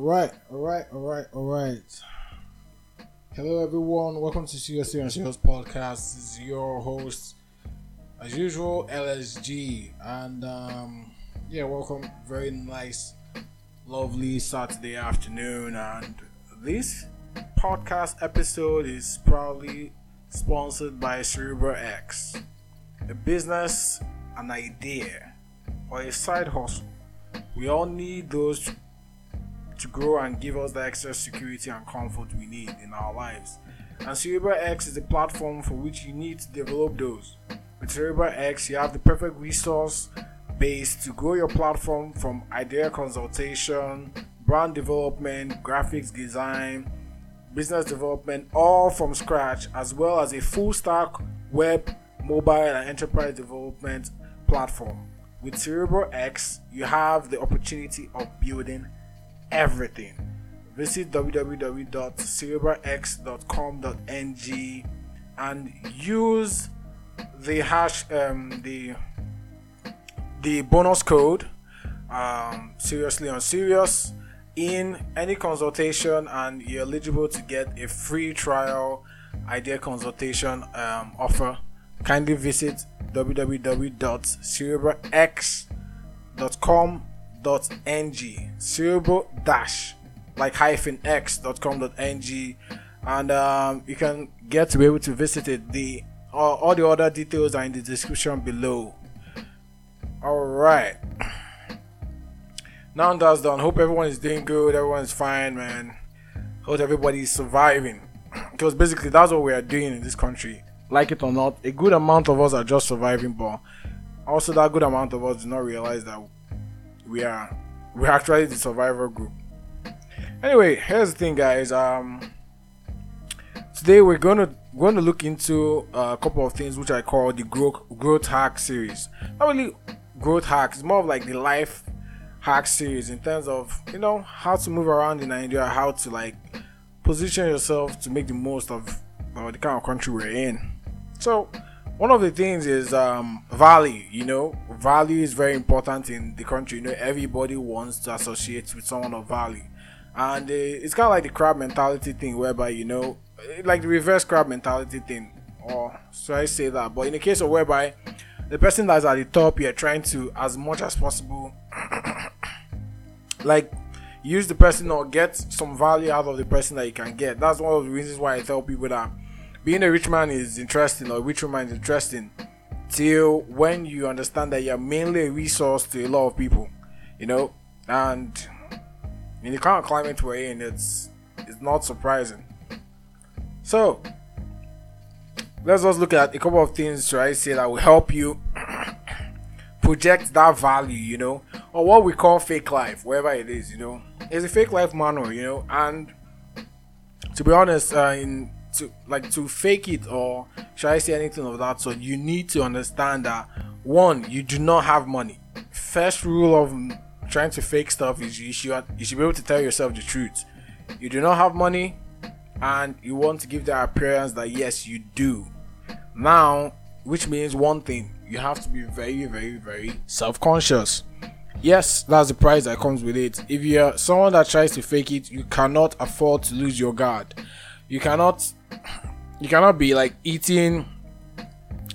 All right, all right, all right, all right. Hello, everyone. Welcome to Seriously Unserious Podcast. This is your host, as usual, LSG, and um, yeah, welcome. Very nice, lovely Saturday afternoon, and this podcast episode is proudly sponsored by Cerebral X, a business, an idea, or a side hustle. We all need those to grow and give us the extra security and comfort we need in our lives. And Cerebral X is the platform for which you need to develop those. With Cerebral X, you have the perfect resource base to grow your platform from idea consultation, brand development, graphics design, business development, all from scratch, as well as a full stack web, mobile, and enterprise development platform. With Cerebral X, you have the opportunity of building everything. Visit www.cerebralx.com.ng and use the hash um, the the bonus code um, seriously unserious in any consultation and you're eligible to get a free trial idea consultation um, offer kindly visit www.cerebralx.com.ng cerebral dash like hyphen x dot com dot ng and um, you can get to be able to visit it. The all, all the other details are in the description below. All right. Now that's done. Hope everyone is doing good. Everyone is fine man. Hope everybody is surviving. Because basically that's what we are doing in this country. Like it or not a good amount of us are just surviving but also that good amount of us do not realize that we are we're actually the survivor group. Anyway here's the thing guys um today we're to going to look into a couple of things which i call the growth growth hack series. Not really growth hacks more of like the life hack series in terms of you know how to move around in nigeria how to like position yourself to make the most of uh, the kind of country we're in. So one of the things is um, value you know? Value is very important in the country you know? Everybody wants to associate with someone of value. And uh, it's kind of like the crab mentality thing whereby you know like the reverse crab mentality thing or should i say that? But in the case of whereby the person that's at the top you're trying to as much as possible like use the person or get some value out of the person that you can get. That's one of the reasons why i tell people that being a rich man is interesting or rich woman is interesting till when you understand that you're mainly a resource to a lot of people you know? And in the of climate we're in it's it's not surprising. So let's just look at a couple of things should i say that will help you project that value you know? Or what we call fake life wherever it is you know? It's a fake life manual you know? And to be honest uh, in to like to fake it or should I say anything of that sort, you need to understand that one, you do not have money. First rule of trying to fake stuff is you should you should be able to tell yourself the truth. You do not have money, and you want to give the appearance that yes you do. Now, which means one thing, you have to be very, very, very self-conscious. Yes, that's the price that comes with it. If you're someone that tries to fake it, you cannot afford to lose your guard. You cannot you cannot be like eating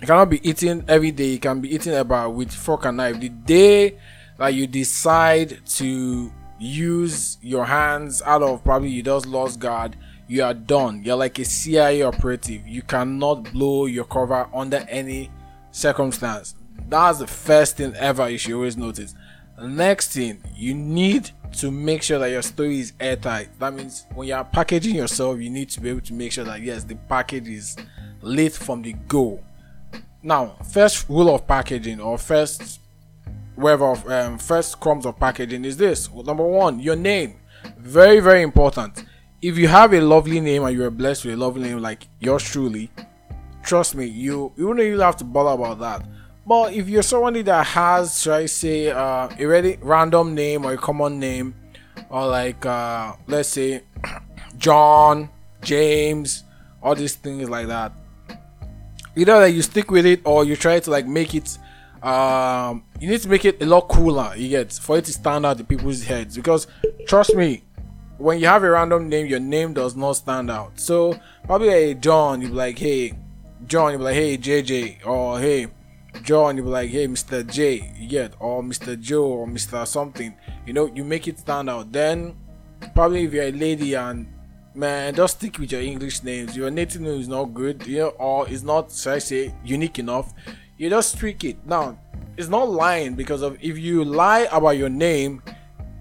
you cannot be eating every day. You can be eating about with fork and knife. The day that you decide to use your hands out of probably you just lost guard you are done. You're like a cia operative. You cannot blow your cover under any circumstance. That's the first thing ever you should always notice next thing you need to make sure that your story is airtight. That means when you are packaging yourself, you need to be able to make sure that yes, the package is lit from the go. Now, first rule of packaging or first whatever of um, first crumbs of packaging is this. Well, number one, your name. Very, very important. If you have a lovely name and you are blessed with a lovely name like yours truly, trust me, you you don't even have to bother about that. But if you're somebody that has, should I say, uh, a really random name or a common name, or like, uh, let's say, John, James, all these things like that, either that you stick with it or you try to like make it. Um, you need to make it a lot cooler. You get for it to stand out in people's heads because trust me, when you have a random name, your name does not stand out. So probably a John, you'd be like, hey, John, you'd be like, hey, JJ, or hey, John, you be like, hey, Mr. J, you get, or Mr. Joe, or Mr. something. You know, you make it stand out. Then probably if you're a lady and man, just stick with your English names. Your native name is not good, you know, or is not, should I say, unique enough. You just tweak it. Now, it's not lying because of if you lie about your name,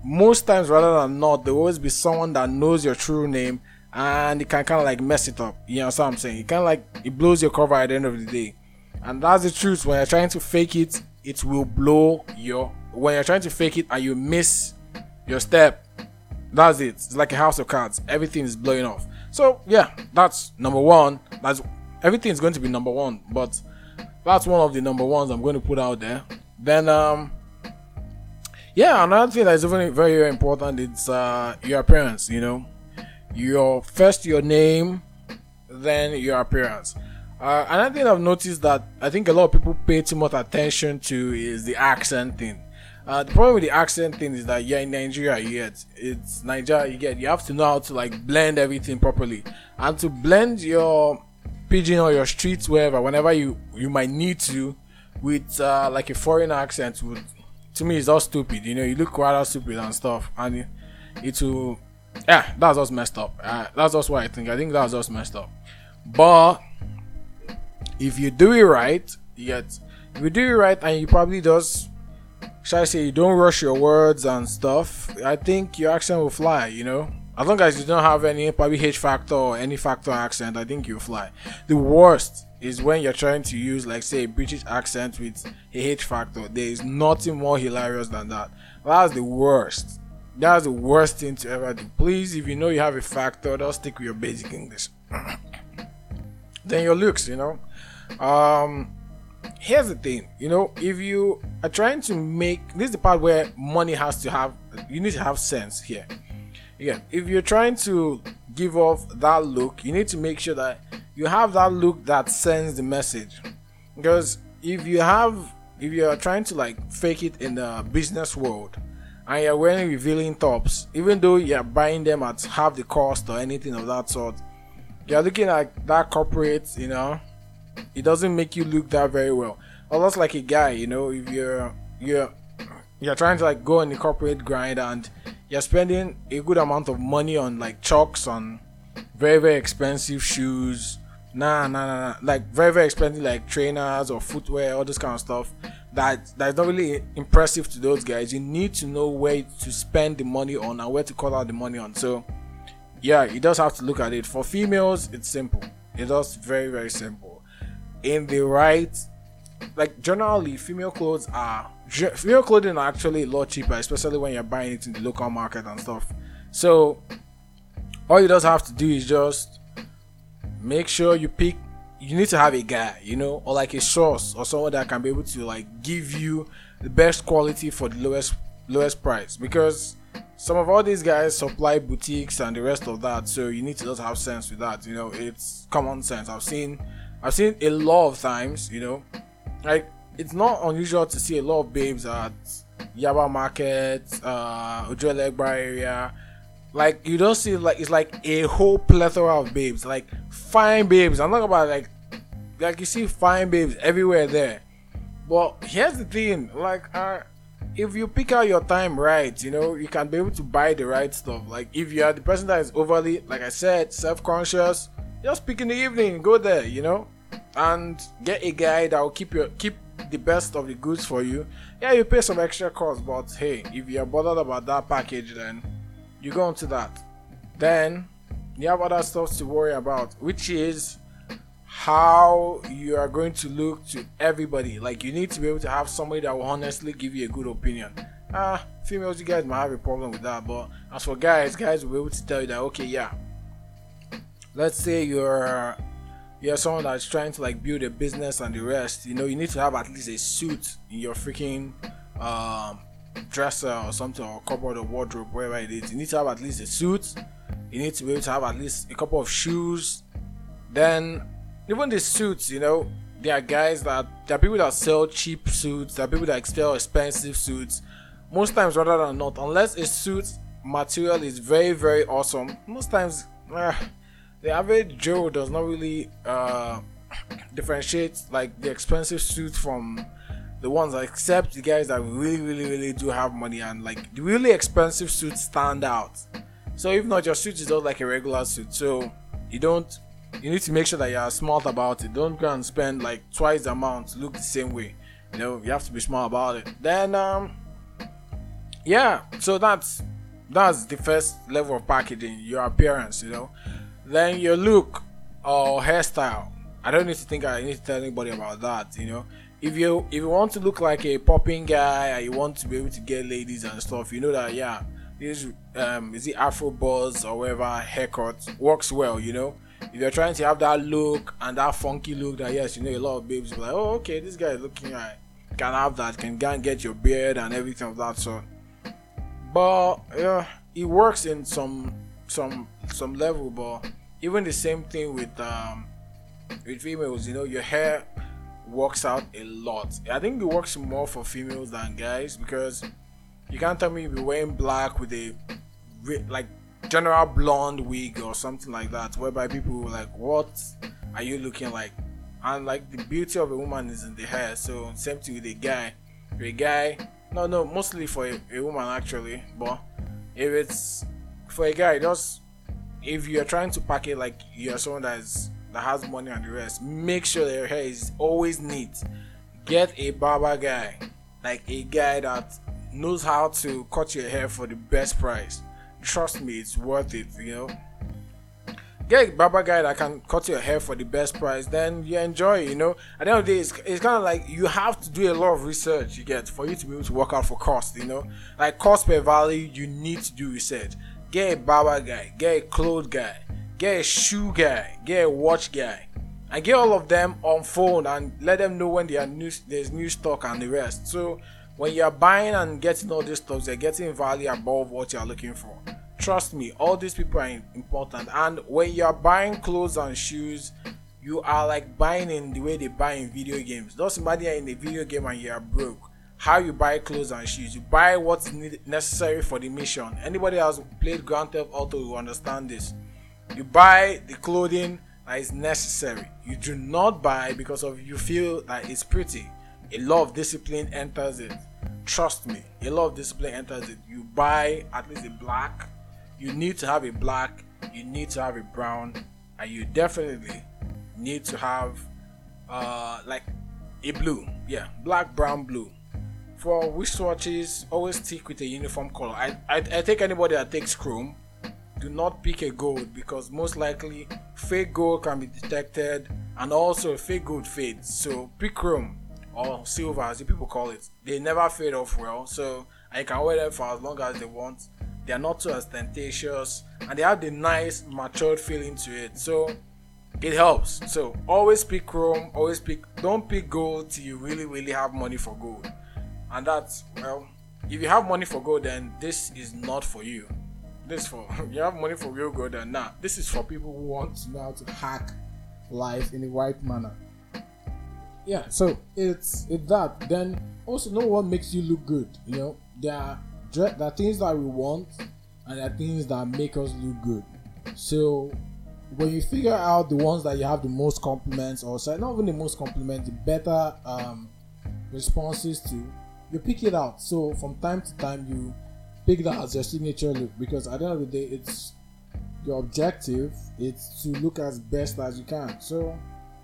most times rather than not, there will always be someone that knows your true name and it can kind of like mess it up. You know what I'm saying? It kind of like it blows your cover at the end of the day. And that's the truth. When you're trying to fake it, it will blow your. When you're trying to fake it and you miss your step, that's it. It's like a house of cards. Everything is blowing off. So yeah, that's number one. That's everything is going to be number one, but that's one of the number ones I'm going to put out there. Then um yeah, another thing that is very very, very important is uh your appearance, you know. Your first your name, then your appearance. Uh, another thing I've noticed that I think a lot of people pay too much attention to is the accent thing. Uh, the problem with the accent thing is that you're in Nigeria, you get it's Nigeria, you get you have to know how to like blend everything properly, and to blend your pidgin or your streets wherever, whenever you you might need to, with uh, like a foreign accent, would to me it's all stupid. You know, you look rather stupid and stuff, and it, it will, yeah, that's just messed up. Uh, that's just what I think. I think that's just messed up. But if you do it right, yet if you do it right and you probably just shall I say you don't rush your words and stuff, I think your accent will fly, you know? As long as you don't have any probably H factor or any factor accent, I think you'll fly. The worst is when you're trying to use like say a British accent with a H factor. There is nothing more hilarious than that. That's the worst. That's the worst thing to ever do. Please, if you know you have a factor, don't stick with your basic English. then your looks, you know. Um, here's the thing, you know, if you are trying to make this is the part where money has to have you need to have sense here. Yeah, if you're trying to give off that look, you need to make sure that you have that look that sends the message. Because if you have if you're trying to like fake it in the business world and you're wearing revealing tops, even though you're buying them at half the cost or anything of that sort, you're looking at that corporate, you know, it doesn't make you look that very well. Almost like a guy, you know, if you're you're you're trying to like go on the corporate grind and you're spending a good amount of money on like chalks on very very expensive shoes. Nah, nah, nah, nah. Like very very expensive like trainers or footwear, all this kind of stuff. That that's not really impressive to those guys. You need to know where to spend the money on and where to call out the money on. So yeah, you just have to look at it. For females, it's simple. It's just very very simple in the right like generally female clothes are female clothing are actually a lot cheaper especially when you're buying it in the local market and stuff. So all you just have to do is just make sure you pick you need to have a guy you know or like a source or someone that can be able to like give you the best quality for the lowest lowest price. Because some of all these guys supply boutiques and the rest of that so you need to just have sense with that you know it's common sense. I've seen I've seen a lot of times, you know, like it's not unusual to see a lot of babes at Yaba Market, uh, Ojuelegba area. Like you don't see like it's like a whole plethora of babes, like fine babes. I'm talking about like like you see fine babes everywhere there. But here's the thing, like uh, if you pick out your time right, you know, you can be able to buy the right stuff. Like if you are the person that is overly, like I said, self-conscious, just pick in the evening, go there, you know and get a guy that will keep your keep the best of the goods for you. Yeah, you pay some extra cost, but hey, if you're bothered about that package, then you go into that. Then you have other stuff to worry about, which is how you are going to look to everybody. Like you need to be able to have somebody that will honestly give you a good opinion. Ah, females, you guys might have a problem with that, but as for guys, guys will be able to tell you that okay, yeah. Let's say you're you're someone that's trying to like build a business and the rest, you know, you need to have at least a suit in your freaking um, dresser or something or cupboard or wardrobe, wherever it is. You need to have at least a suit. You need to be able to have at least a couple of shoes. Then, even the suits, you know, there are guys that there are people that sell cheap suits. There are people that sell expensive suits. Most times, rather than not, unless a suit material is very very awesome. Most times, uh, the average Joe does not really uh, differentiate like the expensive suits from the ones except the guys that really really really do have money and like the really expensive suits stand out. So if not, your suit is just like a regular suit. So you don't you need to make sure that you are smart about it. Don't go and spend like twice the amount look the same way. You know, you have to be smart about it. Then um yeah, so that's that's the first level of packaging, your appearance, you know. Then your look or hairstyle. I don't need to think I need to tell anybody about that, you know. If you if you want to look like a popping guy and you want to be able to get ladies and stuff, you know that yeah, this um is it Afro buzz or whatever haircut works well, you know. If you're trying to have that look and that funky look that yes, you know a lot of babes be like, oh okay, this guy is looking right. Can have that, can go and get your beard and everything of that sort. But yeah, it works in some some some level, but even the same thing with um with females, you know, your hair works out a lot. I think it works more for females than guys because you can't tell me you be wearing black with a like general blonde wig or something like that, whereby people were like, "What are you looking like?" And like the beauty of a woman is in the hair. So same thing with a guy. a guy, no, no, mostly for a, a woman actually, but if it's for a guy, just if you're trying to pack it like you're someone that is that has money and the rest, make sure your hair is always neat. Get a barber guy, like a guy that knows how to cut your hair for the best price. Trust me, it's worth it, you know. Get a barber guy that can cut your hair for the best price, then you enjoy, you know. At the end of the day, it's, it's kind of like you have to do a lot of research, you get, for you to be able to work out for cost, you know. Like cost per value, you need to do research. Get a barber guy, get a clothes guy, get a shoe guy, get a watch guy, and get all of them on phone and let them know when are new, there's new stock and the rest. So when you're buying and getting all these stuff, they're getting value above what you're looking for. Trust me, all these people are important. And when you're buying clothes and shoes, you are like buying in the way they buy in video games. Not somebody in a video game and you're broke. How you buy clothes and shoes, you buy what's necessary for the mission. Anybody has played Grand Theft Auto will understand this. You buy the clothing that is necessary. You do not buy because of you feel that it's pretty a lot of discipline enters it. Trust me, a lot of discipline enters it. You buy at least a black, you need to have a black, you need to have a brown, and you definitely need to have uh like a blue. Yeah, black, brown, blue. For wristwatches, always stick with a uniform color. I, I, I take anybody that takes chrome, do not pick a gold because most likely fake gold can be detected and also fake gold fades. So pick chrome or silver as the people call it. They never fade off well, so I can wear them for as long as they want. They are not too ostentatious and they have the nice matured feeling to it. So it helps. So always pick chrome, always pick don't pick gold till you really really have money for gold. And that's well if you have money for gold then this is not for you. This for you have money for real gold then nah. This is for people who want to know how to hack life in the right manner yeah so it's it's that then also know what makes you look good you know there are there are things that we want and there are things that make us look good so when you figure out the ones that you have the most compliments or sorry not even the most compliments the better um, responses to you pick it out so from time to time you pick that as your signature look because at the end of the day it's your objective it's to look as best as you can so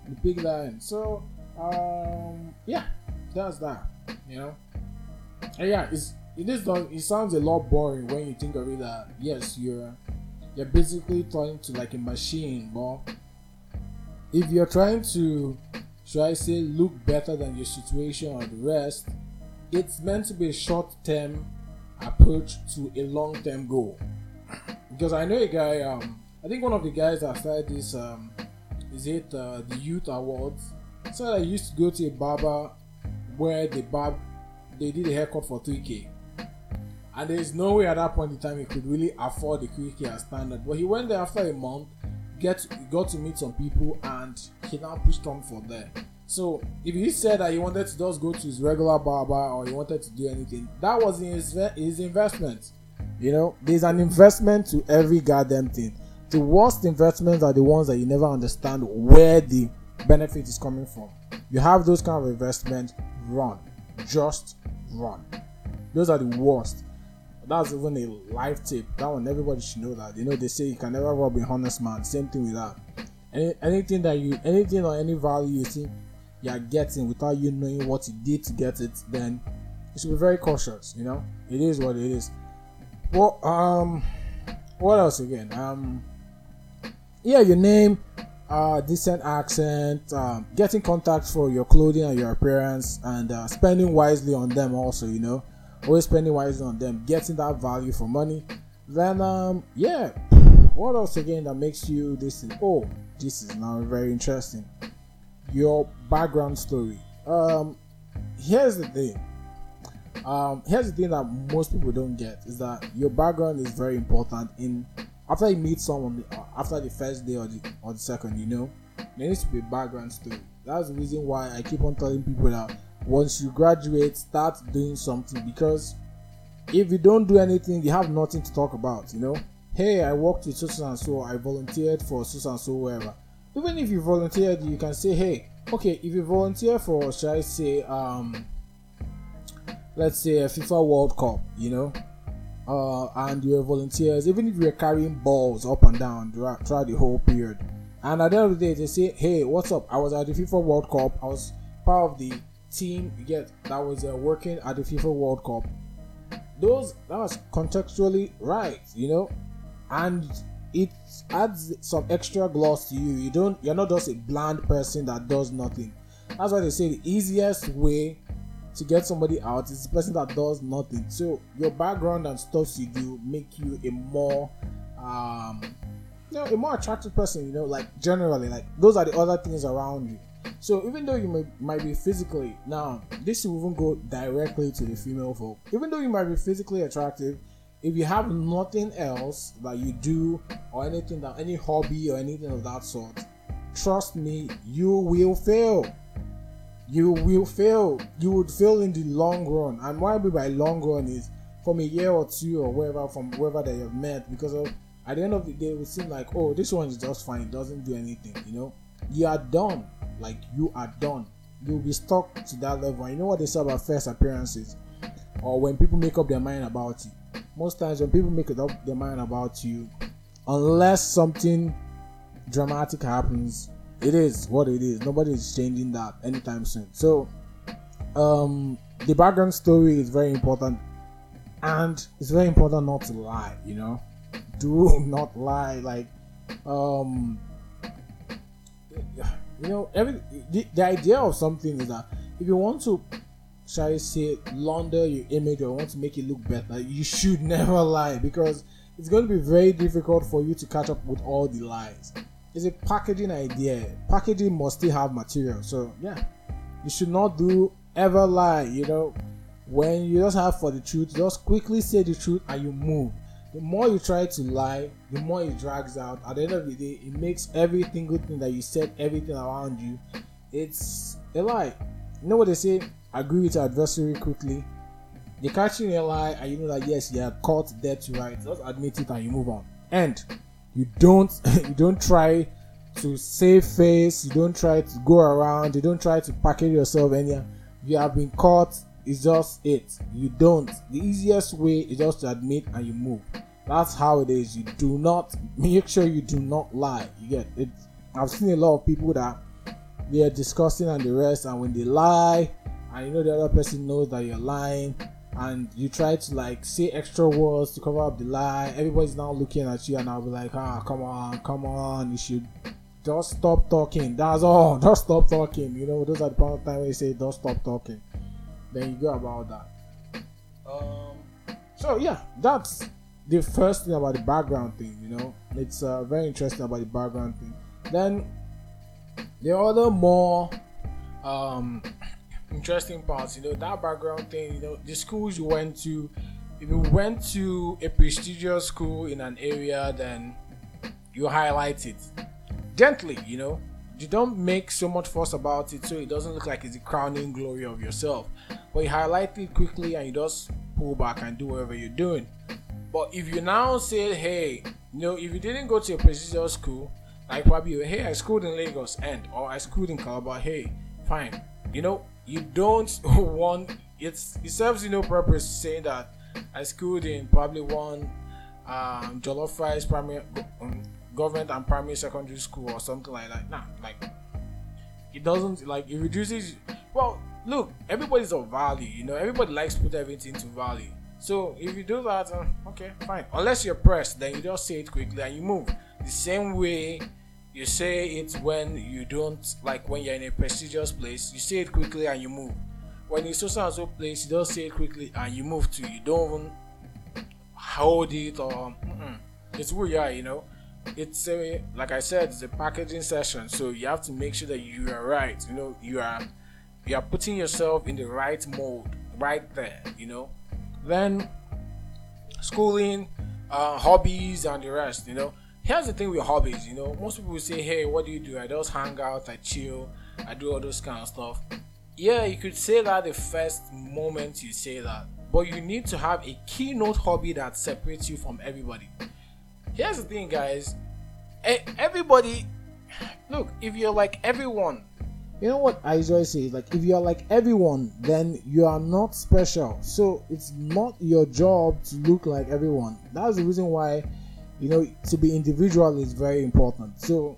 you pick that in so um, yeah, that's that. You know, and yeah, it's it is done. It sounds a lot boring when you think of it. That yes, you're you're basically trying to like a machine, but if you're trying to, should I say, look better than your situation or the rest, it's meant to be a short-term approach to a long-term goal. Because I know a guy, um, I think one of the guys that started this, um, is it uh, the Youth Awards? So I used to go to a barber where the barb they did a haircut for 3k. And there's no way at that point in time he could really afford the 3k as standard. But he went there after a month, get got to meet some people, and he now pushed on for there. So if he said that he wanted to just go to his regular barber or he wanted to do anything, that was his his investment. You know, there's an investment to every goddamn thing. The worst investments are the ones that you never understand where the benefit is coming from. You have those kind of investments, run. Just run. Those are the worst. That's even a life tip. That one everybody should know that. You know, they say you can never rob a honest man. Same thing with that. Any, anything that you anything or any value you think you are getting without you knowing what you did to get it, then you should be very cautious. You know, it is what it is. Well, um, what else again? Um, yeah, your name, uh, decent accent, um, getting contacts for your clothing and your appearance, and uh, spending wisely on them. Also, you know, always spending wisely on them, getting that value for money. Then, um, yeah, what else again that makes you this? Oh, this is now very interesting. Your background story. Um, here's the thing. Um, here's the thing that most people don't get is that your background is very important in after you meet someone uh, after the first day or the or the second, you know, there needs to be a background story. That's the reason why I keep on telling people that once you graduate, start doing something because if you don't do anything, you have nothing to talk about, you know hey, I worked with so and so, I volunteered for so and so, wherever. Even if you volunteered, you can say, hey, okay, if you volunteer for, shall I say, um, let's say a FIFA World Cup, you know, uh, and you're volunteers, even if you're carrying balls up and down throughout, throughout the whole period, and at the end of the day, they say, hey, what's up? I was at the FIFA World Cup, I was part of the team you get that was uh, working at the FIFA World Cup. Those that was contextually right, you know and it adds some extra gloss to you. You don't you're not just a bland person that does nothing. That's why they say the easiest way to get somebody out is the person that does nothing. So your background and stuff you do make you a more um you know a more attractive person, you know, like generally like those are the other things around you. So even though you may, might be physically now, this will even go directly to the female folk. Even though you might be physically attractive, if you have nothing else that you do or anything that any hobby or anything of that sort trust me you will fail. You will fail. You would fail in the long run. And what i mean by long run is from a year or two or wherever from wherever they have met because of at the end of the day it would seem like oh this one is just fine it doesn't do anything you know? You are done. Like you are done. You'll be stuck to that level. You know what they say about first appearances? Or when people make up their mind about you most times when people make up their mind about you, unless something dramatic happens, it is what it is. Nobody is changing that anytime soon. So, um, the background story is very important, and it's very important not to lie. You know, do not lie. Like, um, you know, every the, the idea of something is that if you want to shall I say, launder your image or want to make it look better, you should never lie because it's going to be very difficult for you to catch up with all the lies. It's a packaging idea. Packaging must still have material. So, yeah, you should not do ever lie. You know, when you just have for the truth, just quickly say the truth and you move. The more you try to lie, the more it drags out. At the end of the day, it makes everything good thing that you said, everything around you, it's a lie. You know what they say? Agree with your adversary quickly. They catch you in a lie, and you know that yes, you are caught dead to right. Just admit it and you move on. And you don't you don't try to save face. You don't try to go around. You don't try to package yourself anyhow. You have been caught. It's just it. You don't. The easiest way is just to admit and you move. That's how it is. You do not make sure you do not lie. You get it. I've seen a lot of people that they are discussing and the rest, and when they lie, and you know the other person knows that you're lying and you try to like say extra words to cover up the lie. Everybody's now looking at you and i'll be like ah come on come on. You should just stop talking. That's all. Just stop talking. You know those are the part of time when you say don't stop talking. Then you go about that. Um so yeah that's the first thing about the background thing you know? It's uh, very interesting about the background thing. Then the other more um interesting parts. You know, that background thing, you know, the schools you went to, if you went to a prestigious school in an area, then you highlight it gently, you know. You don't make so much fuss about it so it doesn't look like it's the crowning glory of yourself. But you highlight it quickly and you just pull back and do whatever you're doing. But if you now say, hey, you know, if you didn't go to a prestigious school, like probably, hey, I schooled in Lagos and or I schooled in Calabar, hey, fine. You know, you don't want it's it serves you no purpose saying that I schooled in probably one um Jollof Rice primary um, government and primary secondary school or something like that. Nah, like it doesn't like it reduces well look everybody's of value you know everybody likes to put everything to value. So if you do that uh, okay fine. Unless you're pressed then you just say it quickly and you move. The same way you say it when you don't like when you're in a prestigious place you say it quickly and you move when it's so and so place you just say it quickly and you move to you don't even hold it or mm-mm. it's who you are you know it's a like I said, it's a packaging session, so you have to make sure that you are right. You know, you are you are putting yourself in the right mode right there. You know, then schooling, uh, hobbies, and the rest. You know, here's the thing with hobbies. You know, most people say, "Hey, what do you do?" I just hang out, I chill, I do all those kind of stuff. Yeah, you could say that the first moment you say that, but you need to have a keynote hobby that separates you from everybody here's the thing, guys. Everybody, look, if you're like everyone, you know what I usually say? Like, if you're like everyone, then you are not special. So it's not your job to look like everyone. That's the reason why, you know, to be individual is very important. So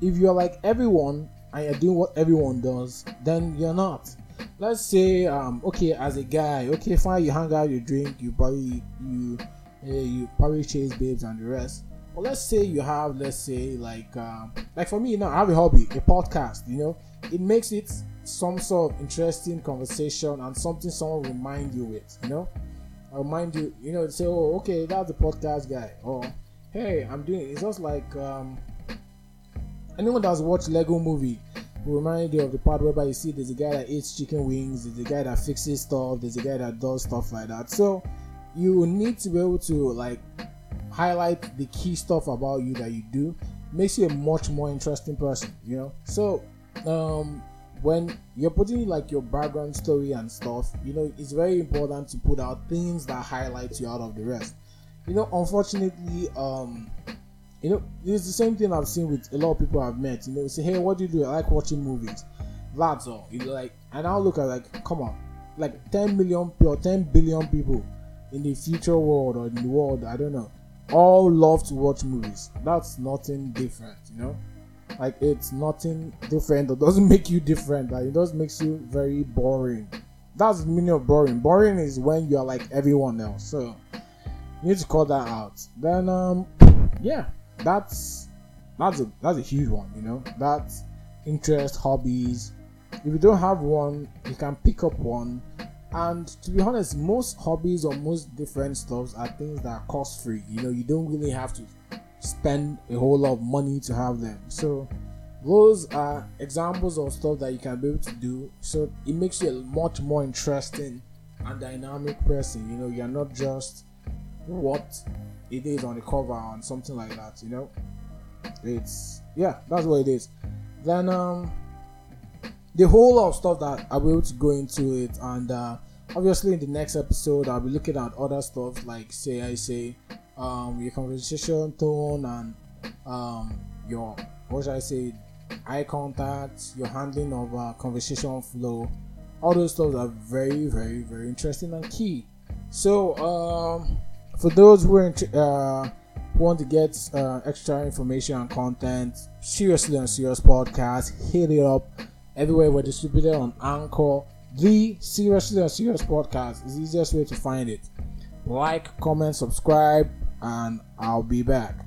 if you're like everyone and you're doing what everyone does, then you're not. Let's say, um, okay, as a guy, okay, fine, you hang out, you drink, you probably you you probably chase babes and the rest. but let's say you have, let's say, like, um, like for me, you know, I have a hobby, a podcast. You know, it makes it some sort of interesting conversation and something someone remind you with. You know, I remind you, you know, say, oh, okay, that's the podcast guy, or hey, I'm doing. It's just like um, anyone that's watched Lego Movie will remind you of the part whereby you see there's a guy that eats chicken wings, there's a guy that fixes stuff, there's a guy that does stuff like that. So you need to be able to like highlight the key stuff about you that you do makes you a much more interesting person you know so um when you're putting like your background story and stuff you know it's very important to put out things that highlight you out of the rest you know unfortunately um you know it's the same thing i've seen with a lot of people i've met you know say hey what do you do i like watching movies that's all you know like and i'll look at like come on like 10 million or 10 billion people in the future world or in the world, I don't know, all love to watch movies. That's nothing different, you know? Like it's nothing different that doesn't make you different, like it just makes you very boring. That's the meaning of boring. Boring is when you're like everyone else. So you need to call that out. Then um yeah, that's that's a that's a huge one, you know. That's interest, hobbies. If you don't have one, you can pick up one and to be honest, most hobbies or most different stuffs are things that are cost free. You know, you don't really have to spend a whole lot of money to have them. So those are examples of stuff that you can be able to do. So it makes you a much more interesting and dynamic person. You know, you're not just what it is on the cover and something like that. You know, it's yeah, that's what it is. Then um the whole lot of stuff that I'll to go into it, and uh, obviously in the next episode I'll be looking at other stuff like say I say um, your conversation tone and um, your what should I say eye contact, your handling of uh, conversation flow. All those stuff are very, very, very interesting and key. So, um, for those who uh, want to get uh, extra information and content, seriously unserious podcast, hit it up Everywhere we're distributed on Anchor. The Seriously Unserious podcast is the easiest way to find it. Like, comment, subscribe, and I'll be back.